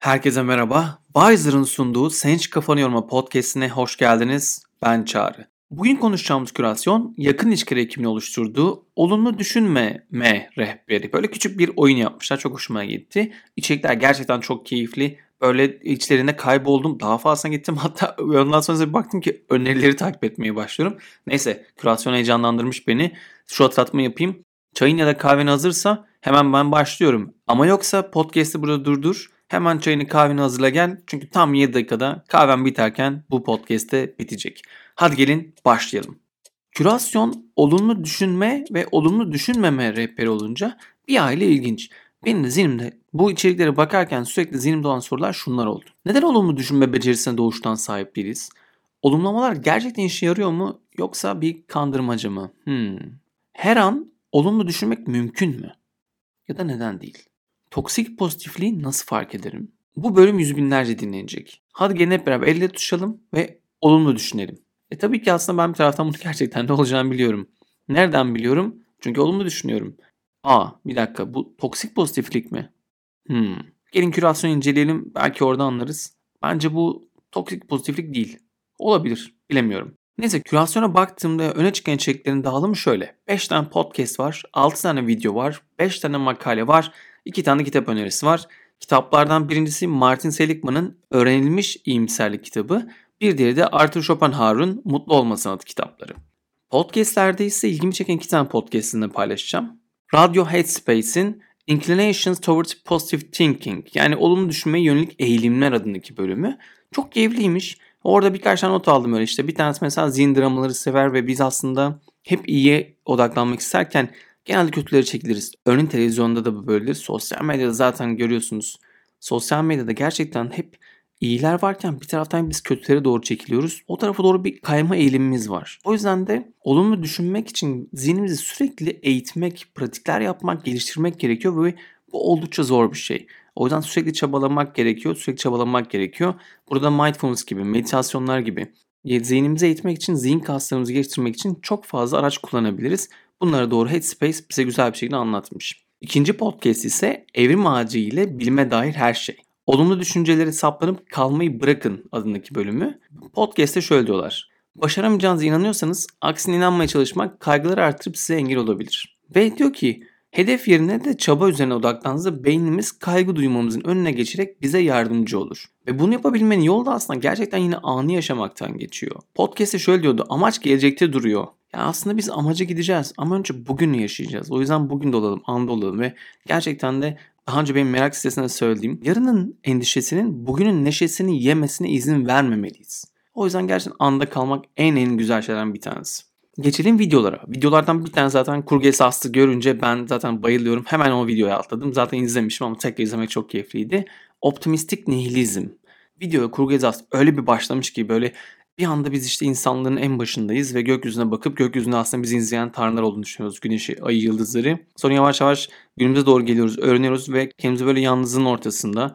Herkese merhaba. Wiser'ın sunduğu Sen Hiç Kafanı Yorma podcastine hoş geldiniz. Ben Çağrı. Bugün konuşacağımız kürasyon yakın ilişkiler ekibini oluşturduğu Olumlu Düşünme M rehberi. Böyle küçük bir oyun yapmışlar. Çok hoşuma gitti. İçerikler gerçekten çok keyifli. Böyle içlerinde kayboldum. Daha fazla gittim. Hatta ondan sonra bir baktım ki önerileri takip etmeye başlıyorum. Neyse kürasyon heyecanlandırmış beni. Şu hatırlatma yapayım. Çayın ya da kahven hazırsa hemen ben başlıyorum. Ama yoksa podcast'i burada durdur. Hemen çayını kahveni hazırla gel. Çünkü tam 7 dakikada kahven biterken bu podcast'te bitecek. Hadi gelin başlayalım. Kürasyon olumlu düşünme ve olumlu düşünmeme rehberi olunca bir aile ilginç. Benim de zihnimde bu içeriklere bakarken sürekli zihnimde olan sorular şunlar oldu. Neden olumlu düşünme becerisine doğuştan sahip değiliz? Olumlamalar gerçekten işe yarıyor mu yoksa bir kandırmaca mı? Hmm. Her an olumlu düşünmek mümkün mü? Ya da neden değil? Toksik pozitifliği nasıl fark ederim? Bu bölüm yüz binlerce dinlenecek. Hadi gelin hep beraber elle tutuşalım ve olumlu düşünelim. E tabii ki aslında ben bir taraftan bunu gerçekten ne olacağını biliyorum. Nereden biliyorum? Çünkü olumlu düşünüyorum. Aa bir dakika bu toksik pozitiflik mi? Hmm. Gelin kürasyon inceleyelim belki orada anlarız. Bence bu toksik pozitiflik değil. Olabilir bilemiyorum. Neyse kürasyona baktığımda öne çıkan içeriklerin dağılımı şöyle. 5 tane podcast var, 6 tane video var, 5 tane makale var, 2 tane kitap önerisi var. Kitaplardan birincisi Martin Seligman'ın Öğrenilmiş İyimserlik kitabı. Bir diğeri de Arthur Schopenhauer'un Mutlu Olmasın adlı kitapları. Podcastlerde ise ilgimi çeken iki tane podcastini paylaşacağım. Radio Headspace'in Inclinations Towards Positive Thinking yani olumlu düşünmeye yönelik eğilimler adındaki bölümü. Çok keyifliymiş. Orada birkaç tane not aldım öyle işte. Bir tanesi mesela zihin dramaları sever ve biz aslında hep iyiye odaklanmak isterken genelde kötüleri çekiliriz. Örneğin televizyonda da bu böyledir. Sosyal medyada zaten görüyorsunuz. Sosyal medyada gerçekten hep iyiler varken bir taraftan biz kötülere doğru çekiliyoruz. O tarafa doğru bir kayma eğilimimiz var. O yüzden de olumlu düşünmek için zihnimizi sürekli eğitmek, pratikler yapmak, geliştirmek gerekiyor ve bu oldukça zor bir şey. O yüzden sürekli çabalamak gerekiyor, sürekli çabalamak gerekiyor. Burada mindfulness gibi, meditasyonlar gibi zihnimizi eğitmek için, zihin kaslarımızı geliştirmek için çok fazla araç kullanabiliriz. Bunlara doğru Headspace bize güzel bir şekilde anlatmış. İkinci podcast ise Evrim Ağacı ile bilime dair her şey. Olumlu düşünceleri saplanıp kalmayı bırakın adındaki bölümü. Podcast'te şöyle diyorlar. Başaramayacağınıza inanıyorsanız aksine inanmaya çalışmak kaygıları artırıp size engel olabilir. Ve diyor ki hedef yerine de çaba üzerine odaklandığınızda beynimiz kaygı duymamızın önüne geçerek bize yardımcı olur. Ve bunu yapabilmenin yolu da aslında gerçekten yine anı yaşamaktan geçiyor. Podcast'te şöyle diyordu amaç gelecekte duruyor. Ya aslında biz amaca gideceğiz ama önce bugünü yaşayacağız. O yüzden bugün de anda olalım ve gerçekten de daha önce benim merak sitesinde söylediğim yarının endişesinin bugünün neşesini yemesine izin vermemeliyiz. O yüzden gerçekten anda kalmak en en güzel şeylerden bir tanesi. Geçelim videolara. Videolardan bir tane zaten kurgu esaslı görünce ben zaten bayılıyorum. Hemen o videoya atladım. Zaten izlemişim ama tekrar izlemek çok keyifliydi. Optimistik nihilizm. Videoya kurgu esas öyle bir başlamış ki böyle bir anda biz işte insanların en başındayız ve gökyüzüne bakıp gökyüzünde aslında bizi izleyen tanrılar olduğunu düşünüyoruz. Güneşi, ayı, yıldızları. Sonra yavaş yavaş günümüze doğru geliyoruz, öğreniyoruz ve kendimizi böyle yalnızlığın ortasında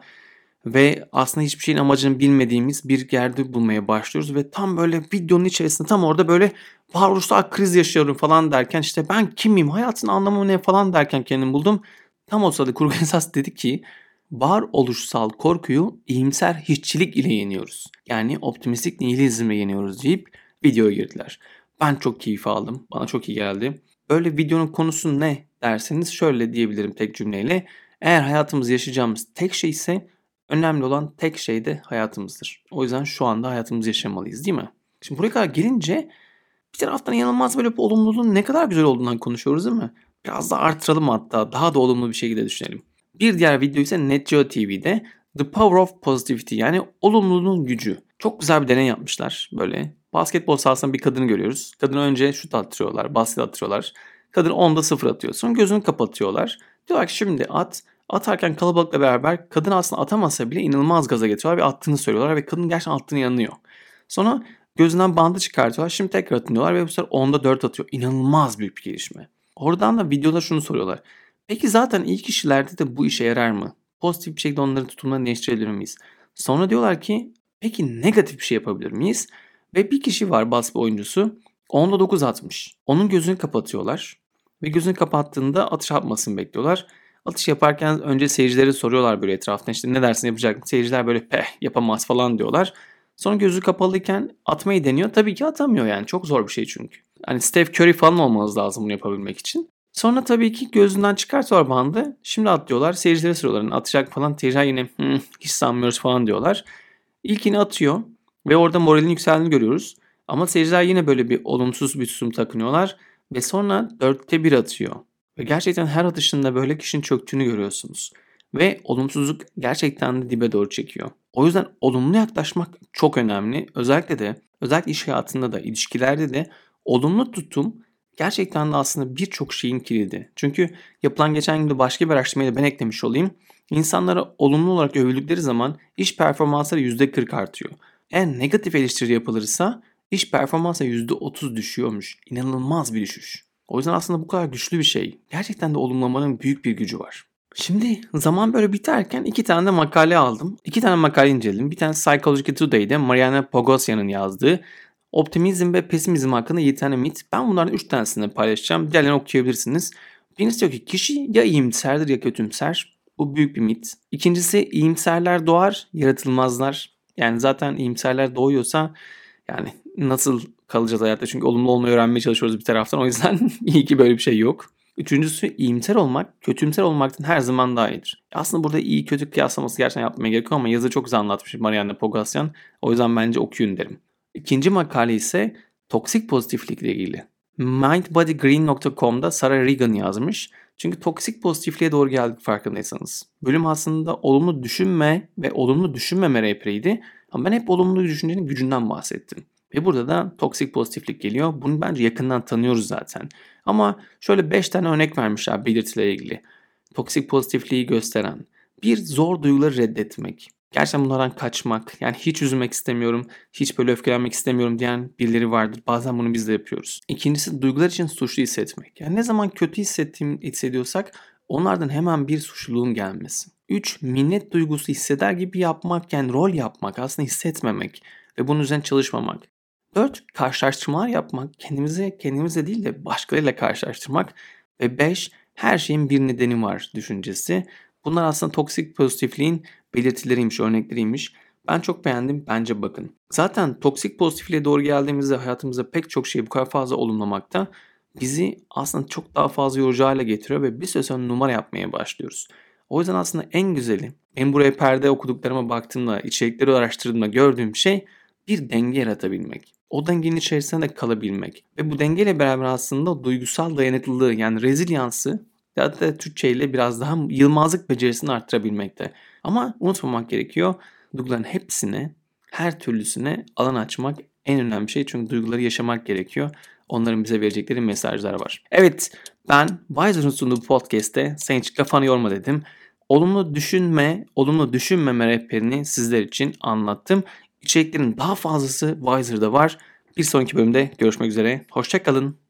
ve aslında hiçbir şeyin amacını bilmediğimiz bir yerde bulmaya başlıyoruz ve tam böyle videonun içerisinde tam orada böyle varoluşsal kriz yaşıyorum falan derken işte ben kimim, hayatın anlamı ne falan derken kendimi buldum. Tam o sırada kurgu esas dedi ki varoluşsal korkuyu iyimser hiççilik ile yeniyoruz. Yani optimistik nihilizmle yeniyoruz deyip videoya girdiler. Ben çok keyif aldım. Bana çok iyi geldi. Böyle videonun konusu ne derseniz şöyle diyebilirim tek cümleyle. Eğer hayatımızı yaşayacağımız tek şey ise önemli olan tek şey de hayatımızdır. O yüzden şu anda hayatımızı yaşamalıyız değil mi? Şimdi buraya kadar gelince bir taraftan inanılmaz böyle bir olumluluğun ne kadar güzel olduğundan konuşuyoruz değil mi? Biraz da artıralım hatta daha da olumlu bir şekilde düşünelim. Bir diğer video ise NetGeo TV'de The Power of Positivity yani olumluluğun gücü. Çok güzel bir deney yapmışlar böyle. Basketbol sahasında bir kadını görüyoruz. Kadını önce şut attırıyorlar, basket attırıyorlar. Kadın 10'da 0 atıyor. Sonra gözünü kapatıyorlar. Diyorlar ki şimdi at. Atarken kalabalıkla beraber kadın aslında atamasa bile inanılmaz gaza getiriyorlar ve attığını söylüyorlar ve kadın gerçekten attığını yanıyor. Sonra gözünden bandı çıkartıyorlar. Şimdi tekrar atın diyorlar ve bu sefer 10'da 4 atıyor. İnanılmaz büyük bir gelişme. Oradan da videoda şunu soruyorlar. Peki zaten iyi kişilerde de bu işe yarar mı? Pozitif bir şekilde onların tutumlarını değiştirebilir miyiz? Sonra diyorlar ki peki negatif bir şey yapabilir miyiz? Ve bir kişi var basketbol oyuncusu. Onda 9 atmış. Onun gözünü kapatıyorlar. Ve gözünü kapattığında atış yapmasını bekliyorlar. Atış yaparken önce seyircilere soruyorlar böyle etrafta işte ne dersin yapacak mı? Seyirciler böyle peh yapamaz falan diyorlar. Sonra gözü kapalıyken atmayı deniyor. Tabii ki atamıyor yani. Çok zor bir şey çünkü. Hani Steph Curry falan olmanız lazım bunu yapabilmek için. Sonra tabii ki gözünden çıkartıyor bandı. Şimdi at diyorlar. Seyircilere soruyorlar. Yani atacak falan. Seyirciler yine hiç sanmıyoruz falan diyorlar. İlkini atıyor. Ve orada moralin yükseldiğini görüyoruz. Ama seyirciler yine böyle bir olumsuz bir tutum takınıyorlar. Ve sonra dörtte bir atıyor. Ve gerçekten her atışında böyle kişinin çöktüğünü görüyorsunuz. Ve olumsuzluk gerçekten de dibe doğru çekiyor. O yüzden olumlu yaklaşmak çok önemli. Özellikle de özellikle iş hayatında da ilişkilerde de olumlu tutum gerçekten de aslında birçok şeyin kilidi. Çünkü yapılan geçen gün de başka bir araştırmayı da ben eklemiş olayım. İnsanlara olumlu olarak övüldükleri zaman iş performansları %40 artıyor. Eğer negatif eleştiri yapılırsa iş performansı %30 düşüyormuş. İnanılmaz bir düşüş. O yüzden aslında bu kadar güçlü bir şey. Gerçekten de olumlamanın büyük bir gücü var. Şimdi zaman böyle biterken iki tane de makale aldım. İki tane makale inceledim. Bir tane Psychology Today'de Mariana Pogosyan'ın yazdığı optimizm ve pesimizm hakkında 7 tane mit. Ben bunların 3 tanesini paylaşacağım. Diğerlerini okuyabilirsiniz. Birincisi diyor ki kişi ya iyimserdir ya kötümser. Bu büyük bir mit. İkincisi iyimserler doğar, yaratılmazlar. Yani zaten iyimserler doğuyorsa yani nasıl kalacağız hayatta? Çünkü olumlu olmayı öğrenmeye çalışıyoruz bir taraftan. O yüzden iyi ki böyle bir şey yok. Üçüncüsü iyimser olmak, kötümser olmaktan her zaman daha iyidir. Aslında burada iyi kötü kıyaslaması gerçekten yapmaya gerekiyor ama yazı çok güzel anlatmış Marianne Pogasyan. O yüzden bence okuyun derim. İkinci makale ise toksik pozitiflikle ilgili. mindbodygreen.com'da Sarah Regan yazmış. Çünkü toksik pozitifliğe doğru geldik farkındaysanız. Bölüm aslında olumlu düşünme ve olumlu düşünmeme rehberiydi. Ama ben hep olumlu düşüncenin gücünden bahsettim. Ve burada da toksik pozitiflik geliyor. Bunu bence yakından tanıyoruz zaten. Ama şöyle 5 tane örnek vermişler belirtilerle ilgili. Toksik pozitifliği gösteren. Bir zor duyguları reddetmek. Gerçekten bunlardan kaçmak. Yani hiç üzülmek istemiyorum, hiç böyle öfkelenmek istemiyorum diyen birileri vardır. Bazen bunu biz de yapıyoruz. İkincisi duygular için suçlu hissetmek. Yani ne zaman kötü hissettiğim hissediyorsak onlardan hemen bir suçluluğun gelmesi. 3. Minnet duygusu hisseder gibi yapmak yani rol yapmak aslında hissetmemek ve bunun üzerine çalışmamak. 4. Karşılaştırmalar yapmak. Kendimizi kendimizle değil de başkalarıyla karşılaştırmak. Ve 5. Her şeyin bir nedeni var düşüncesi. Bunlar aslında toksik pozitifliğin belirtileriymiş, örnekleriymiş. Ben çok beğendim. Bence bakın. Zaten toksik pozitifliğe doğru geldiğimizde hayatımızda pek çok şeyi bu kadar fazla olumlamakta bizi aslında çok daha fazla yorucu hale getiriyor ve bir süre sonra numara yapmaya başlıyoruz. O yüzden aslında en güzeli ben buraya perde okuduklarıma baktığımda, içerikleri araştırdığımda gördüğüm şey bir denge yaratabilmek. O dengenin içerisinde de kalabilmek. Ve bu dengeyle beraber aslında duygusal dayanıklılığı yani rezilyansı ya da Türkçe ile biraz daha yılmazlık becerisini arttırabilmekte. Ama unutmamak gerekiyor. Duyguların hepsine, her türlüsüne alan açmak en önemli şey. Çünkü duyguları yaşamak gerekiyor. Onların bize verecekleri mesajlar var. Evet ben Wiser'ın sunduğu podcast'te sen hiç kafanı yorma dedim. Olumlu düşünme, olumlu düşünmeme rehberini sizler için anlattım. İçeriklerin daha fazlası Wiser'da var. Bir sonraki bölümde görüşmek üzere. Hoşçakalın.